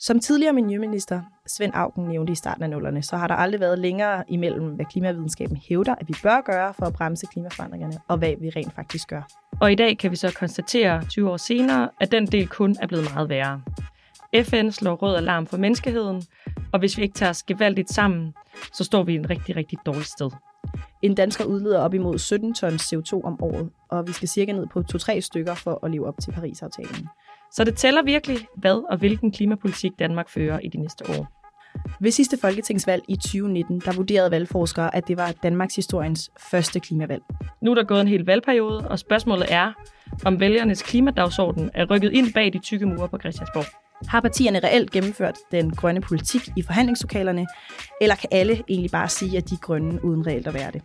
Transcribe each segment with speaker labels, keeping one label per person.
Speaker 1: Som tidligere miljøminister Svend Augen nævnte i starten af nullerne, så har der aldrig været længere imellem, hvad klimavidenskaben hævder, at vi bør gøre for at bremse klimaforandringerne, og hvad vi rent faktisk gør.
Speaker 2: Og i dag kan vi så konstatere 20 år senere, at den del kun er blevet meget værre. FN slår rød alarm for menneskeheden, og hvis vi ikke tager os gevaldigt sammen, så står vi i en rigtig, rigtig dårlig sted.
Speaker 1: En dansker udleder op imod 17 tons CO2 om året, og vi skal cirka ned på 2-3 stykker for at leve op til Paris-aftalen.
Speaker 2: Så det tæller virkelig, hvad og hvilken klimapolitik Danmark fører i de næste år.
Speaker 1: Ved sidste folketingsvalg i 2019, der vurderede valgforskere, at det var Danmarks historiens første klimavalg.
Speaker 2: Nu er der gået en hel valgperiode, og spørgsmålet er, om vælgernes klimadagsorden er rykket ind bag de tykke mure på Christiansborg.
Speaker 1: Har partierne reelt gennemført den grønne politik i forhandlingslokalerne, eller kan alle egentlig bare sige, at de er grønne uden reelt at være det?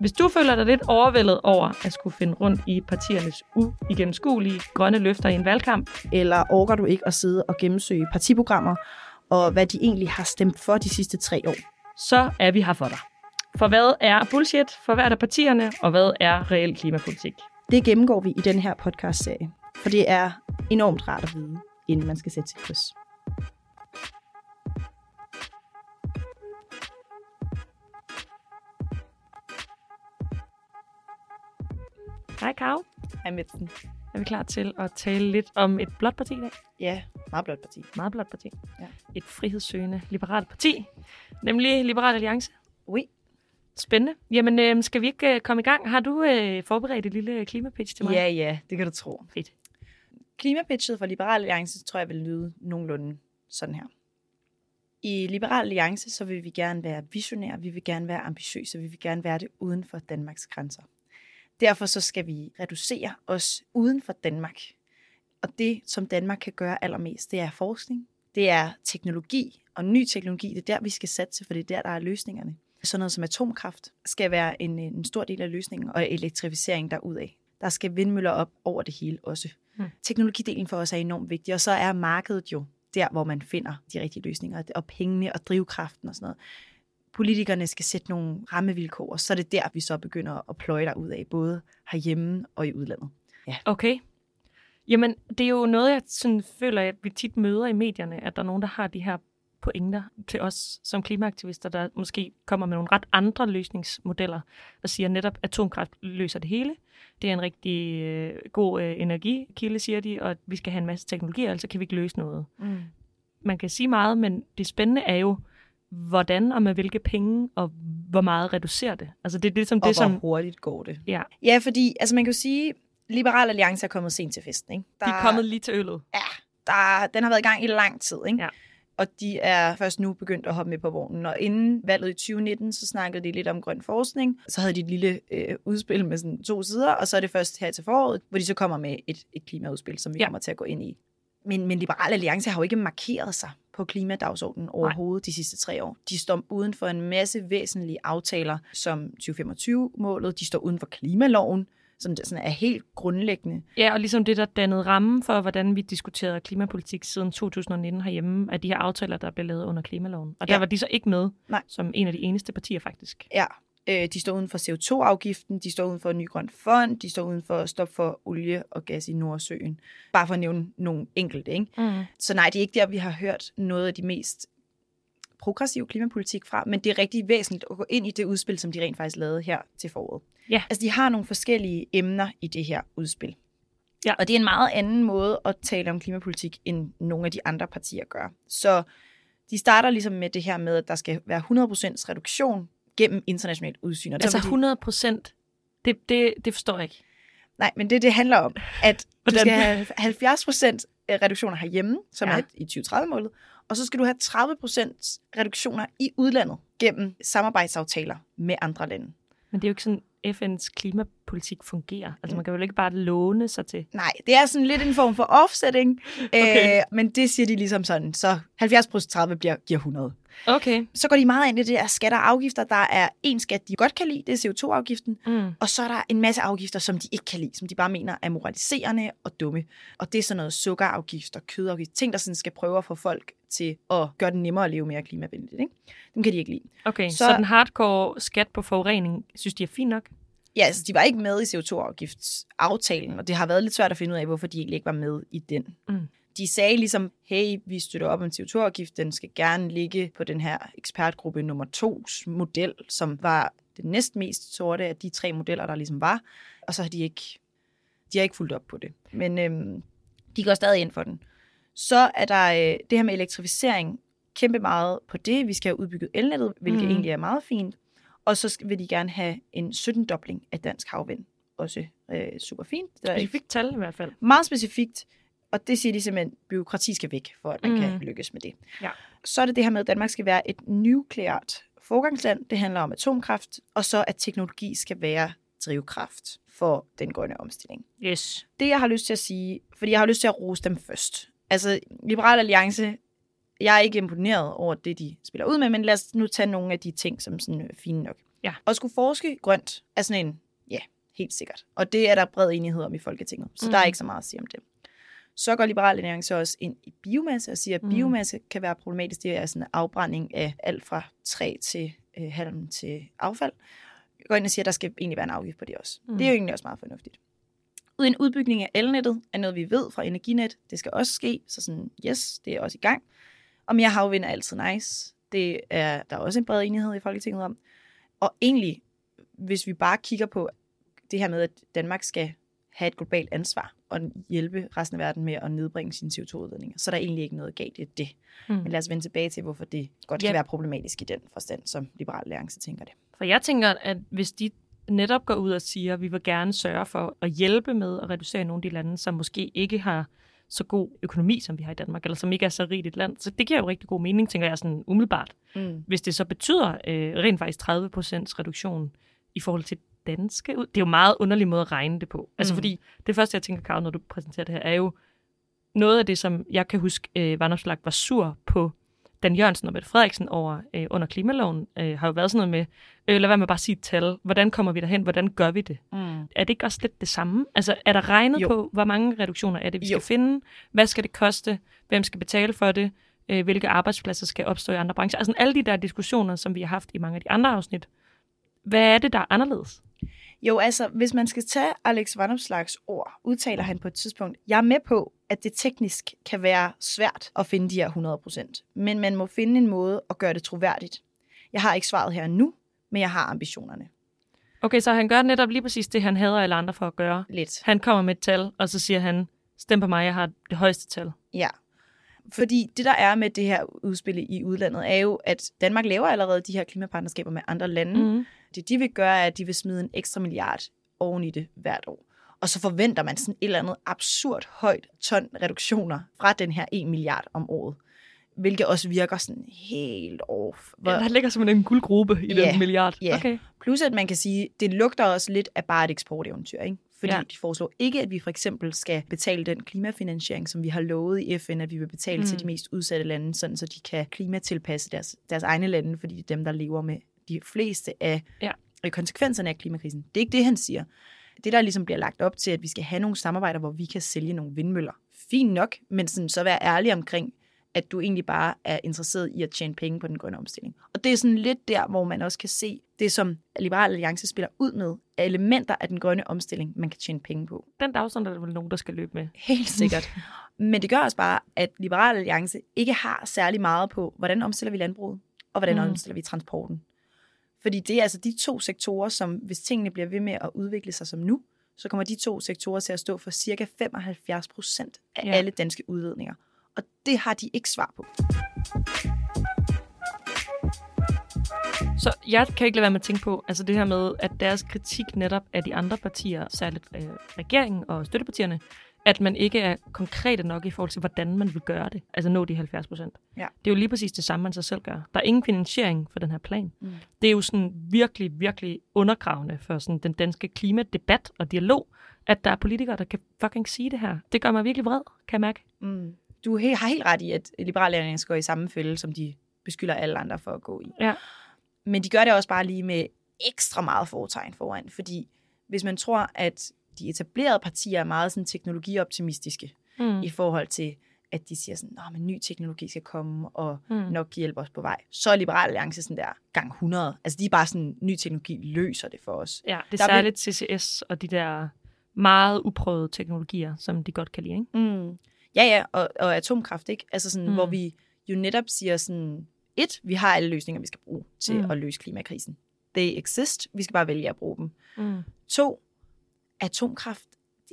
Speaker 2: Hvis du føler dig lidt overvældet over at skulle finde rundt i partiernes uigennemskuelige grønne løfter i en valgkamp,
Speaker 1: eller orker du ikke at sidde og gennemsøge partiprogrammer, og hvad de egentlig har stemt for de sidste tre år,
Speaker 2: så er vi her for dig. For hvad er bullshit for hvert af partierne, og hvad er reel klimapolitik?
Speaker 1: Det gennemgår vi i den her podcast-serie, for det er enormt rart at vide, inden man skal sætte sit kryds.
Speaker 2: Hej Karo.
Speaker 1: Hej Midten.
Speaker 2: Er vi klar til at tale lidt om et blåt parti i dag?
Speaker 1: Ja, meget blåt parti.
Speaker 2: Meget blåt parti.
Speaker 1: Ja.
Speaker 2: Et frihedssøgende liberalt parti, nemlig Liberal Alliance.
Speaker 1: Oui.
Speaker 2: Spændende. Jamen, øh, skal vi ikke øh, komme i gang? Har du øh, forberedt et lille klimapitch til mig?
Speaker 1: Ja, ja, det kan du tro.
Speaker 2: Fedt.
Speaker 1: Klimapitchet for Liberal Alliance tror jeg vil lyde nogenlunde sådan her. I Liberal Alliance så vil vi gerne være visionære, vi vil gerne være ambitiøse, vi vil gerne være det uden for Danmarks grænser. Derfor så skal vi reducere os uden for Danmark. Og det, som Danmark kan gøre allermest, det er forskning, det er teknologi og ny teknologi. Det er der, vi skal satse, for det er der, der er løsningerne. Sådan noget som atomkraft skal være en, en stor del af løsningen, og elektrificering derudad. Der skal vindmøller op over det hele også. Hmm. Teknologidelen for os er enormt vigtig, og så er markedet jo der, hvor man finder de rigtige løsninger, og pengene og drivkraften og sådan noget politikerne skal sætte nogle rammevilkår, og så er det der, vi så begynder at pløje der ud af, både herhjemme og i udlandet.
Speaker 2: Ja. Okay. Jamen, det er jo noget, jeg sådan føler, at vi tit møder i medierne, at der er nogen, der har de her pointer til os som klimaaktivister, der måske kommer med nogle ret andre løsningsmodeller, der siger netop, at atomkraft løser det hele. Det er en rigtig øh, god øh, energikilde, siger de, og vi skal have en masse teknologier, altså kan vi ikke løse noget. Mm. Man kan sige meget, men det spændende er jo, hvordan og med hvilke penge, og hvor meget reducerer det? Altså det er ligesom
Speaker 1: og
Speaker 2: det, som...
Speaker 1: hurtigt går det.
Speaker 2: Ja.
Speaker 1: ja, fordi altså man kan jo sige, Liberal Alliance er kommet sent til festen. Ikke?
Speaker 2: Der, de er kommet lige til øllet.
Speaker 1: Ja, der, den har været i gang i lang tid. Ikke?
Speaker 2: Ja.
Speaker 1: Og de er først nu begyndt at hoppe med på vognen. Og inden valget i 2019, så snakkede de lidt om grøn forskning. Så havde de et lille øh, udspil med sådan to sider, og så er det først her til foråret, hvor de så kommer med et, et klimaudspil, som vi ja. kommer til at gå ind i. Men, men Liberal Alliance har jo ikke markeret sig på klimadagsordenen overhovedet Nej. de sidste tre år. De står uden for en masse væsentlige aftaler, som 2025-målet. De står uden for klimaloven, som sådan er helt grundlæggende.
Speaker 2: Ja, og ligesom det, der dannede rammen for, hvordan vi diskuterede klimapolitik siden 2019 herhjemme, er de her aftaler, der blev lavet under klimaloven. Og der ja. var de så ikke med,
Speaker 1: Nej.
Speaker 2: som en af de eneste partier faktisk.
Speaker 1: Ja, Øh, de står uden for CO2-afgiften, de står uden for en ny grøn fond, de står uden for stop for olie og gas i Nordsøen. Bare for at nævne nogle enkelte. Ikke?
Speaker 2: Mm.
Speaker 1: Så nej, det er ikke der, vi har hørt noget af de mest progressive klimapolitik fra, men det er rigtig væsentligt at gå ind i det udspil, som de rent faktisk lavede her til foråret.
Speaker 2: Ja.
Speaker 1: Altså, de har nogle forskellige emner i det her udspil.
Speaker 2: Ja.
Speaker 1: Og det er en meget anden måde at tale om klimapolitik, end nogle af de andre partier gør. Så de starter ligesom med det her med, at der skal være 100% reduktion gennem internationalt udsyn. Og
Speaker 2: altså 100 procent, det, det, det forstår jeg ikke.
Speaker 1: Nej, men det, det handler om, at du skal have 70 procent reduktioner herhjemme, som ja. er i 2030-målet, og så skal du have 30 procent reduktioner i udlandet gennem samarbejdsaftaler med andre lande.
Speaker 2: Men det er jo ikke sådan, FN's klimapolitik fungerer. Altså man kan jo ikke bare låne sig til.
Speaker 1: Nej, det er sådan lidt en form for offsetting, okay. øh, men det siger de ligesom sådan, så 70 plus 30 bliver, giver 100.
Speaker 2: Okay.
Speaker 1: Så går de meget ind i det der skatter og afgifter. Der er en skat, de godt kan lide, det er CO2-afgiften.
Speaker 2: Mm.
Speaker 1: Og så er der en masse afgifter, som de ikke kan lide, som de bare mener er moraliserende og dumme. Og det er sådan noget sukkerafgifter, kødafgifter, ting, der sådan skal prøve at få folk til at gøre det nemmere at leve mere klimavenligt. Ikke? Dem kan de ikke lide.
Speaker 2: Okay, så, så den hardcore skat på forurening, synes de er fint nok?
Speaker 1: Ja, altså de var ikke med i CO2-afgiftsaftalen, og det har været lidt svært at finde ud af, hvorfor de egentlig ikke var med i den.
Speaker 2: Mm.
Speaker 1: De sagde ligesom, hey, vi støtter op om CO2-afgift, den skal gerne ligge på den her ekspertgruppe nummer tos model, som var den næstmest sorte af de tre modeller, der ligesom var. Og så har de ikke, de har ikke fulgt op på det. Men øhm, de går stadig ind for den. Så er der øh, det her med elektrificering, kæmpe meget på det. Vi skal have udbygget elnettet, hvilket mm. egentlig er meget fint. Og så vil de gerne have en 17-dobling af dansk havvind. Også øh, super fint.
Speaker 2: Det specifikt tal i hvert fald.
Speaker 1: Meget specifikt. Og det siger de simpelthen, at byråkrati skal væk, for at man mm. kan lykkes med det.
Speaker 2: Ja.
Speaker 1: Så er det det her med, at Danmark skal være et nukleart forgangsland. Det handler om atomkraft. Og så at teknologi skal være drivkraft for den grønne omstilling.
Speaker 2: Yes.
Speaker 1: Det, jeg har lyst til at sige, fordi jeg har lyst til at rose dem først. Altså, Liberal Alliance, jeg er ikke imponeret over det, de spiller ud med, men lad os nu tage nogle af de ting, som sådan øh, fine nok.
Speaker 2: Ja.
Speaker 1: Og skulle forske grønt er sådan en, ja, helt sikkert. Og det er der bred enighed om i Folketinget, så mm. der er ikke så meget at sige om det. Så går Liberal Alliance også ind i biomasse og siger, at
Speaker 2: Mm.
Speaker 1: biomasse kan være problematisk. Det er sådan en afbrænding af alt fra træ til øh, halm til affald. Går ind og siger, at der skal egentlig være en afgift på det også.
Speaker 2: Mm.
Speaker 1: Det er jo egentlig også meget fornuftigt. Ud en udbygning af elnettet er noget, vi ved fra Energinet. Det skal også ske, så sådan, yes, det er også i gang. Og mere havvind er altid nice. Det er der er også en bred enighed i Folketinget om. Og egentlig, hvis vi bare kigger på det her med, at Danmark skal have et globalt ansvar og hjælpe resten af verden med at nedbringe sine CO2-udledninger, så er der egentlig ikke noget galt i det.
Speaker 2: Mm.
Speaker 1: Men lad os vende tilbage til, hvorfor det godt
Speaker 2: Ja.
Speaker 1: kan være problematisk i den forstand, som Liberal Alliance tænker det.
Speaker 2: For jeg tænker, at hvis de netop går ud og siger, at vi vil gerne sørge for at hjælpe med at reducere nogle af de lande, som måske ikke har så god økonomi, som vi har i Danmark, eller som ikke er så rigt et land. Så det giver jo rigtig god mening, tænker jeg sådan umiddelbart.
Speaker 1: Mm.
Speaker 2: Hvis det så betyder øh, rent faktisk 30% reduktion i forhold til danske ud. Det er jo en meget underlig måde at regne det på. Altså
Speaker 1: Mm.
Speaker 2: fordi det første, jeg tænker, Karo, når du præsenterer det her, er jo noget af det, som jeg kan huske, øh, Vandopslag var sur på Dan Jørgensen og Mette Frederiksen over øh, under klimaloven, øh, har jo været sådan noget med, øh, lad være med bare at sige tal. Hvordan kommer vi derhen? Hvordan gør vi det?
Speaker 1: Mm.
Speaker 2: Er det ikke også lidt det samme? Altså, er der regnet
Speaker 1: Jo.
Speaker 2: på, hvor mange reduktioner er det, vi
Speaker 1: Jo.
Speaker 2: skal finde? Hvad skal det koste? Hvem skal betale for det? Øh, hvilke arbejdspladser skal opstå i andre brancher? Altså alle de der diskussioner, som vi har haft i mange af de andre afsnit. Hvad er det, der er anderledes?
Speaker 1: Jo, altså, hvis man skal tage Alex Vanopslags ord, udtaler han på et tidspunkt, jeg er med på, at det teknisk kan være svært at finde de her 100%, men man må finde en måde at gøre det troværdigt. Jeg har ikke svaret her nu, men jeg har ambitionerne.
Speaker 2: Okay, så han gør netop lige præcis det, han hader alle andre for at gøre.
Speaker 1: Lidt.
Speaker 2: Han kommer med et tal, og så siger han, stem på mig, jeg har det højeste tal.
Speaker 1: Ja. Fordi det, der er med det her udspil i udlandet, er jo, at Danmark laver allerede de her klimapartnerskaber med andre lande. Mm. Det, de vil gøre, er, at de vil smide en ekstra milliard oven i det hvert år. Og så forventer man sådan et eller andet absurd højt ton reduktioner fra den her 1 milliard om året. Hvilket også virker sådan helt off. Hvor,
Speaker 2: Ja, der ligger simpelthen en guldgruppe i
Speaker 1: Ja,
Speaker 2: den milliard.
Speaker 1: ja.
Speaker 2: Okay.
Speaker 1: Plus at man kan sige, det lugter også lidt af bare et eksporteventyr, ikke? Fordi
Speaker 2: Ja.
Speaker 1: de foreslår ikke, at vi for eksempel skal betale den klimafinansiering, som vi har lovet i FN, at vi vil betale
Speaker 2: Mm.
Speaker 1: mm. til de mest udsatte lande, sådan så de kan klimatilpasse deres, deres egne lande, fordi det er dem, der lever med de fleste af
Speaker 2: Ja.
Speaker 1: konsekvenserne af klimakrisen. Det er ikke det, han siger. Det, der ligesom bliver lagt op til, at vi skal have nogle samarbejder, hvor vi kan sælge nogle vindmøller. Fint nok, men sådan, så være ærlig omkring, at du egentlig bare er interesseret i at tjene penge på den grønne omstilling. Og det er sådan lidt der, hvor man også kan se det, som Liberal Alliance spiller ud med, af elementer af den grønne omstilling, man kan tjene penge på.
Speaker 2: Den dagsorden er der vel nogen, der skal løbe med.
Speaker 1: Helt sikkert. Men det gør også bare, at Liberal Alliance ikke har særlig meget på, hvordan omstiller vi landbruget, og hvordan
Speaker 2: Mm.
Speaker 1: omstiller vi transporten. Fordi det er altså de to sektorer, som hvis tingene bliver ved med at udvikle sig som nu, så kommer de to sektorer til at stå for cirka 75 procent af
Speaker 2: Ja.
Speaker 1: ja. alle danske udledninger. Og det har de ikke svar på.
Speaker 2: Så jeg kan ikke lade være med at tænke på, altså det her med, at deres kritik netop af de andre partier, særligt øh, regeringen og støttepartierne, at man ikke er konkrete nok i forhold til, hvordan man vil gøre det, altså nå de 70 procent.
Speaker 1: Ja.
Speaker 2: Det er jo lige præcis det samme, man sig selv gør. Der er ingen finansiering for den her plan.
Speaker 1: Mm.
Speaker 2: Det er jo sådan virkelig, virkelig undergravende for sådan den danske klimadebat og dialog, at der er politikere, der kan fucking sige det her. Det gør mig virkelig vred, kan jeg mærke.
Speaker 1: Mm. Du har helt ret i, at Liberal Alliance går i samme fælde, som de beskylder alle andre for at gå i.
Speaker 2: Ja.
Speaker 1: Men de gør det også bare lige med ekstra meget foretegn foran, fordi hvis man tror, at de etablerede partier er meget sådan teknologioptimistiske
Speaker 2: Mm.
Speaker 1: i forhold til, at de siger sådan, at ny teknologi skal komme og
Speaker 2: Mm.
Speaker 1: nok hjælpe os på vej. Så er Liberal Alliance sådan der gang 100. Altså de er bare sådan, ny teknologi løser det for os.
Speaker 2: Ja, det er
Speaker 1: Der
Speaker 2: særligt CCS og de der meget uprøvede teknologier, som de godt kan lide. Ikke?
Speaker 1: Mm. Ja, ja, og, og atomkraft, ikke? Altså sådan,
Speaker 2: mm.
Speaker 1: hvor vi jo netop siger sådan, et, vi har alle løsninger, vi skal bruge til Mm. at løse klimakrisen. They exist, vi skal bare vælge at bruge dem.
Speaker 2: Mm.
Speaker 1: To, atomkraft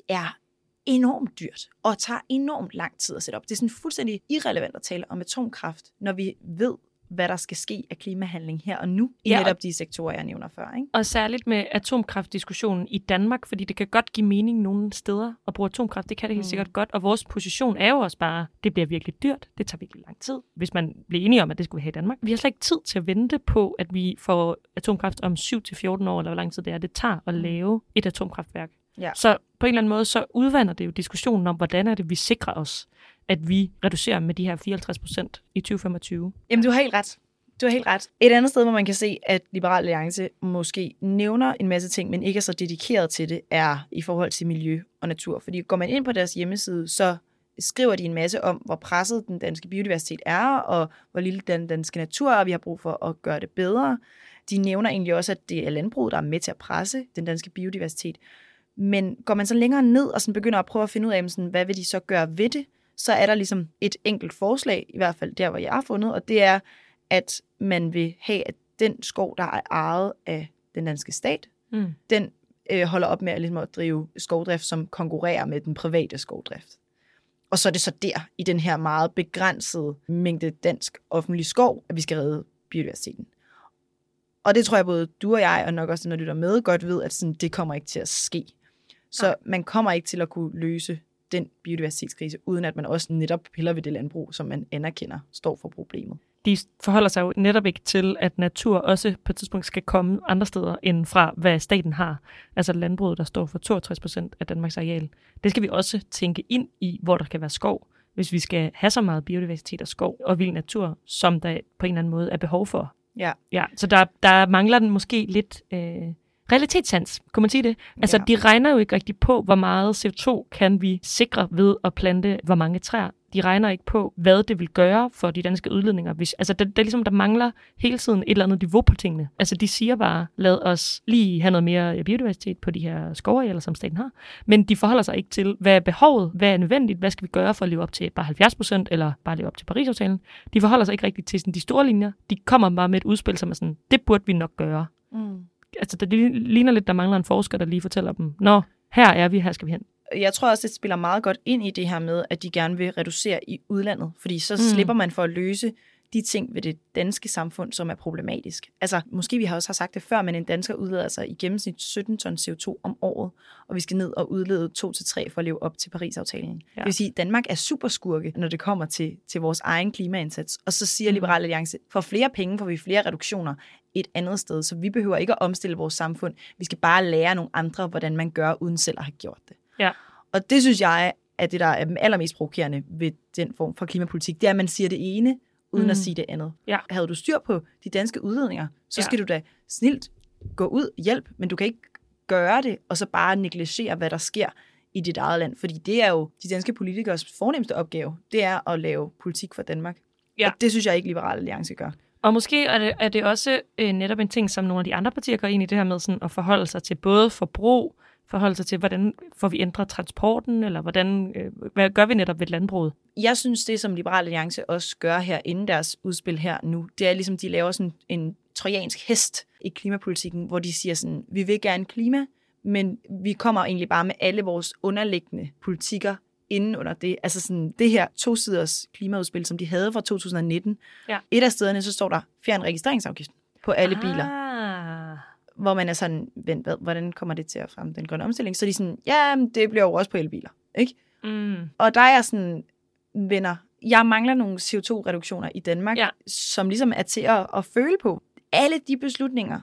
Speaker 1: er enormt dyrt og tager enormt lang tid at sætte op. Det er sådan fuldstændig irrelevant at tale om atomkraft, når vi ved, hvad der skal ske af klimahandling her og nu, i
Speaker 2: Ja,
Speaker 1: netop de sektorer, jeg nævner før. Ikke?
Speaker 2: Og særligt med atomkraftdiskussionen i Danmark, fordi det kan godt give mening nogle steder at bruge atomkraft. Det kan det helt
Speaker 1: Mm.
Speaker 2: sikkert godt. Og vores position er jo også bare, det bliver virkelig dyrt. Det tager virkelig lang tid, hvis man bliver enige om, at det skulle vi have i Danmark. Vi har slet ikke tid til at vente på, at vi får atomkraft om 7-14 år, eller hvor lang tid det er, det tager at
Speaker 1: Mm.
Speaker 2: lave et atomkraftværk.
Speaker 1: Ja.
Speaker 2: Så på en eller anden måde, så udvander det jo diskussionen om, hvordan er det, vi sikrer os, at vi reducerer med de her 54 procent i 2025.
Speaker 1: Jamen, du har helt ret. Du har helt ret. Et andet sted, hvor man kan se, at Liberal Alliance måske nævner en masse ting, men ikke er så dedikeret til det, er i forhold til miljø og natur. Fordi går man ind på deres hjemmeside, så skriver de en masse om, hvor presset den danske biodiversitet er, og hvor lille den danske natur er, og vi har brug for at gøre det bedre. De nævner egentlig også, at det er landbruget, der er med til at presse den danske biodiversitet. Men går man så længere ned og sådan begynder at prøve at finde ud af, sådan, hvad vil de så gøre ved det, så er der ligesom et enkelt forslag, i hvert fald der, hvor jeg har fundet, og det er, at man vil have, at den skov, der er ejet af den danske stat,
Speaker 2: Mm.
Speaker 1: den øh, holder op med at, ligesom at drive skovdrift, som konkurrerer med den private skovdrift. Og så er det så der, i den her meget begrænsede mængde dansk offentlig skov, at vi skal redde biodiversiteten. Og det tror jeg både du og jeg, og nok også når du lytter med, godt ved, at sådan, det kommer ikke til at ske. Så
Speaker 2: Nej.
Speaker 1: man kommer ikke til at kunne løse den biodiversitetskrise, uden at man også netop piller ved det landbrug, som man anerkender står for problemet.
Speaker 2: de forholder sig jo netop ikke til, at natur også på et tidspunkt skal komme andre steder end fra, hvad staten har. Altså landbruget, der står for 62 procent af Danmarks areal. Det skal vi også tænke ind i, hvor der kan være skov, hvis vi skal have så meget biodiversitet og skov og vild natur, som der på en eller anden måde er behov for.
Speaker 1: Ja.
Speaker 2: Ja, så der, der mangler den måske lidt øh, realitetssans, kunne man sige det? Altså,
Speaker 1: Ja.
Speaker 2: de regner jo ikke rigtig på, hvor meget CO2 kan vi sikre ved at plante hvor mange træer. De regner ikke på, hvad det vil gøre for de danske udledninger. Hvis, altså, det, det er ligesom, der mangler hele tiden et eller andet niveau på tingene. Altså, de siger bare, lad os lige have noget mere biodiversitet på de her skovarealer, som staten har. Men de forholder sig ikke til, hvad er behovet, hvad er nødvendigt, hvad skal vi gøre for at leve op til bare 70 procent, eller bare leve op til Paris-aftalen. De forholder sig ikke rigtig til sådan, de store linjer. De kommer bare med et udspil, som er sådan, det burde vi nok gøre
Speaker 1: Mm.
Speaker 2: Altså, det ligner lidt, der mangler en forsker, der lige fortæller dem, nå, her er vi, her skal vi hen.
Speaker 1: Jeg tror også, det spiller meget godt ind i det her med, at de gerne vil reducere i udlandet, fordi så
Speaker 2: Mm.
Speaker 1: slipper man for at løse de ting ved det danske samfund, som er problematisk. Altså, måske vi har også har sagt det før, men en dansker udleder sig i gennemsnit 17 ton CO2 om året, og vi skal ned og udlede 2-3 for at leve op til Paris-aftalen.
Speaker 2: Ja.
Speaker 1: Ja. Det vil sige, at Danmark er superskurke, når det kommer til, til vores egen klimaindsats. Og så siger
Speaker 2: Mm.
Speaker 1: Liberal Alliance, for flere penge får vi flere reduktioner et andet sted, så vi behøver ikke at omstille vores samfund. Vi skal bare lære nogle andre, hvordan man gør, uden selv at have gjort det.
Speaker 2: Ja.
Speaker 1: Og det synes jeg er det, der er allermest provokerende ved den form for klimapolitik. Det er, at man siger det ene, uden
Speaker 2: Mm.
Speaker 1: at sige det andet.
Speaker 2: Ja.
Speaker 1: Havde du styr på de danske udledninger, så
Speaker 2: Ja.
Speaker 1: skal du da snilt gå ud, hjælp, men du kan ikke gøre det, og så bare negligere, hvad der sker i dit eget land. Fordi det er jo de danske politikers fornemmeste opgave, det er at lave politik for Danmark.
Speaker 2: Ja.
Speaker 1: Og det synes jeg ikke, Liberal Alliance gør.
Speaker 2: Og måske er det, er det også øh, netop en ting, som nogle af de andre partier går ind i det her med sådan at forholde sig til både forbrug, forholde sig til, hvordan får vi ændret transporten, eller hvordan, øh, hvad gør vi netop ved landbruget?
Speaker 1: Jeg synes, det som Liberal Alliance også gør her inden deres udspil her nu, det er ligesom, de laver sådan en trojansk hest i klimapolitikken, hvor de siger sådan, vi vil gerne klima, men vi kommer egentlig bare med alle vores underliggende politikker inden under det. Altså sådan det her to-siders klimaudspil, som de havde fra 2019.
Speaker 2: Ja.
Speaker 1: Et af stederne, så står der fjern registreringsafgift på alle
Speaker 2: ah.
Speaker 1: biler, hvor man er sådan, vent, hvad, hvordan kommer det til at fremme den grønne omstilling? Så er de sådan, ja, det bliver jo også på elbiler, ikke?
Speaker 2: Mm.
Speaker 1: Og der er jeg sådan, venner, jeg mangler nogle CO2-reduktioner i Danmark,
Speaker 2: Ja.
Speaker 1: som ligesom er til at, at føle på. Alle de beslutninger,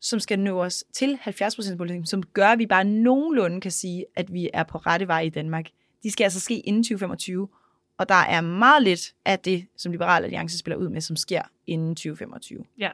Speaker 1: som skal nå os til 70% politikken, som gør, at vi bare nogenlunde kan sige, at vi er på rette vej i Danmark, de skal altså ske inden 2025. Og der er meget lidt af det, som Liberal Alliance spiller ud med, som sker inden 2025.
Speaker 2: Ja.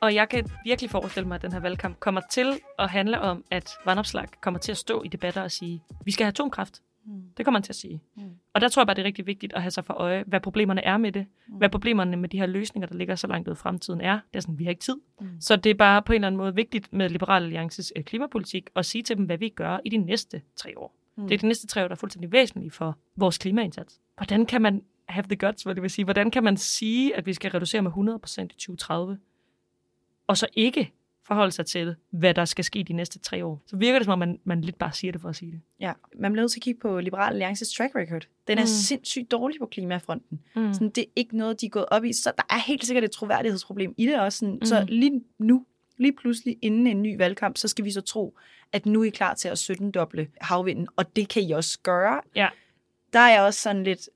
Speaker 2: Og jeg kan virkelig forestille mig, at den her valgkamp kommer til at handle om, at vandopslag kommer til at stå i debatter og sige, vi skal have atomkraft. Mm. Det kommer man til at sige.
Speaker 1: Mm.
Speaker 2: Og der tror jeg bare, det er rigtig vigtigt at have sig for øje, hvad problemerne er med det.
Speaker 1: Mm.
Speaker 2: Hvad problemerne med de her løsninger, der ligger så langt ud i fremtiden er. Det er sådan, vi har ikke tid.
Speaker 1: Mm.
Speaker 2: Så det er bare på en eller anden måde vigtigt med Liberal Alliances øh, klimapolitik at sige til dem, hvad vi gør i de næste tre år.
Speaker 1: Mm.
Speaker 2: Det er de næste tre år, der er fuldstændig væsentlige for vores klimaindsats. Hvordan kan man have the guts, hvad det vil sige? Hvordan kan man sige, at vi skal reducere med 100% i 2030, og så ikke forholde sig til, hvad der skal ske de næste tre år? Så virker det som om, man, man lidt bare siger det for at sige det.
Speaker 1: Ja, man bliver nødt til at kigge på Liberal Alliances track record. Den er
Speaker 2: Mm.
Speaker 1: sindssygt dårlig på klimafronten.
Speaker 2: Mm.
Speaker 1: Sådan, det er ikke noget, de er gået op i. Så der er helt sikkert et troværdighedsproblem i det også. Sådan,
Speaker 2: Mm.
Speaker 1: Så lige nu, lige pludselig inden en ny valgkamp, så skal vi så tro, at nu er I klar til at 17-doble havvinden, og det kan I også gøre.
Speaker 2: Ja.
Speaker 1: Der er jeg også sådan lidt,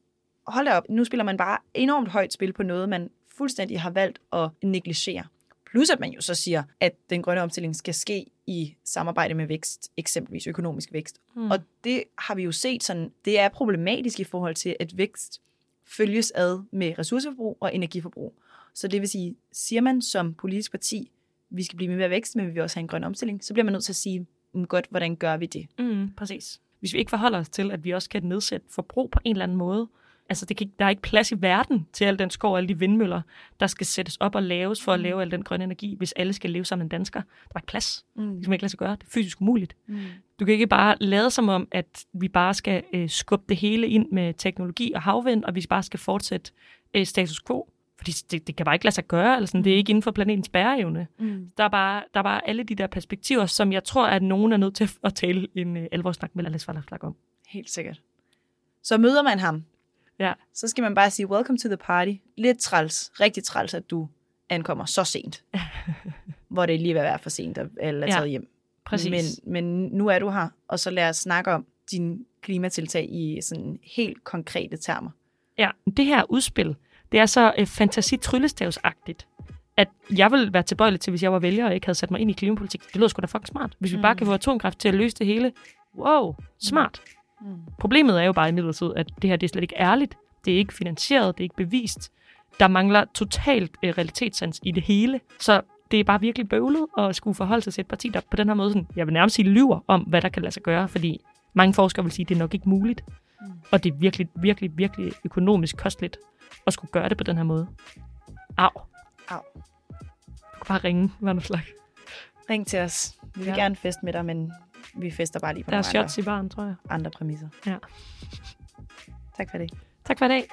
Speaker 1: hold da op, nu spiller man bare enormt højt spil på noget, man fuldstændig har valgt at negligere. Plus at man jo så siger, at den grønne omstilling skal ske i samarbejde med vækst, eksempelvis økonomisk vækst.
Speaker 2: Mm.
Speaker 1: Og det har vi jo set sådan, det er problematisk i forhold til, at vækst følges ad med ressourceforbrug og energiforbrug. Så det vil sige, siger man som politisk parti, vi skal blive med mere vækst, men vi vil også have en grøn omstilling, så bliver man nødt til at sige, mm, godt, hvordan gør vi det?
Speaker 2: Mm, præcis. Hvis vi ikke forholder os til, at vi også kan nedsætte forbrug på en eller anden måde, altså det kan, der er ikke plads i verden til al den skov og alle de vindmøller, der skal sættes op og laves for at
Speaker 1: Mm.
Speaker 2: lave al den grønne energi, hvis alle skal leve sammen en dansker. Der er ikke plads.
Speaker 1: Mm.
Speaker 2: Det kan man ikke lade sig gøre. Det er fysisk umuligt.
Speaker 1: Mm.
Speaker 2: Du kan ikke bare lade som om, at vi bare skal øh, skubbe det hele ind med teknologi og havvind, og vi bare skal fortsætte øh, status quo. Fordi det, det kan bare ikke lade sig gøre. Eller sådan. Det er ikke inden for planetens bæreevne.
Speaker 1: Mm.
Speaker 2: Der er, bare, der er bare alle de der perspektiver, som jeg tror, at nogen er nødt til at tale en øh, alvorsnak med Alice Vanderslag om.
Speaker 1: Helt sikkert. Så møder man ham,
Speaker 2: Ja.
Speaker 1: så skal man bare sige, welcome to the party. Lidt træls, rigtig træls, at du ankommer så sent. hvor det lige vil være for sent, at alle er
Speaker 2: Ja,
Speaker 1: taget hjem.
Speaker 2: Præcis.
Speaker 1: Men, men nu er du her, og så lad os snakke om dine klimatiltag i sådan helt konkrete termer.
Speaker 2: Ja, det her udspil, det er så øh, at jeg vil være tilbøjelig til, hvis jeg var vælger og ikke havde sat mig ind i klimapolitik. Det lyder sgu da fucking smart. Hvis vi bare
Speaker 1: Mm.
Speaker 2: kan få atomkraft til at løse det hele. Wow, smart.
Speaker 1: Mm.
Speaker 2: Problemet er jo bare imidlertid, at det her det er slet ikke ærligt. Det er ikke finansieret, det er ikke bevist. Der mangler totalt øh, realitetssans i det hele. Så det er bare virkelig bøvlet at skulle forholde sig til et parti, der på den her måde, sådan, jeg vil nærmest sige, lyver om, hvad der kan lade sig gøre, fordi mange forskere vil sige, at det er nok ikke muligt.
Speaker 1: Mm.
Speaker 2: Og det er virkelig, virkelig, virkelig økonomisk kosteligt at skulle gøre det på den her måde. Au.
Speaker 1: Au.
Speaker 2: Du kan bare ringe, hvad nu slag.
Speaker 1: Ring til os. Vi vil
Speaker 2: Ja.
Speaker 1: gerne feste med dig, men vi fester bare lige på
Speaker 2: der er shots i barn, tror jeg.
Speaker 1: andre præmisser.
Speaker 2: Ja.
Speaker 1: Tak for det.
Speaker 2: Tak for i dag.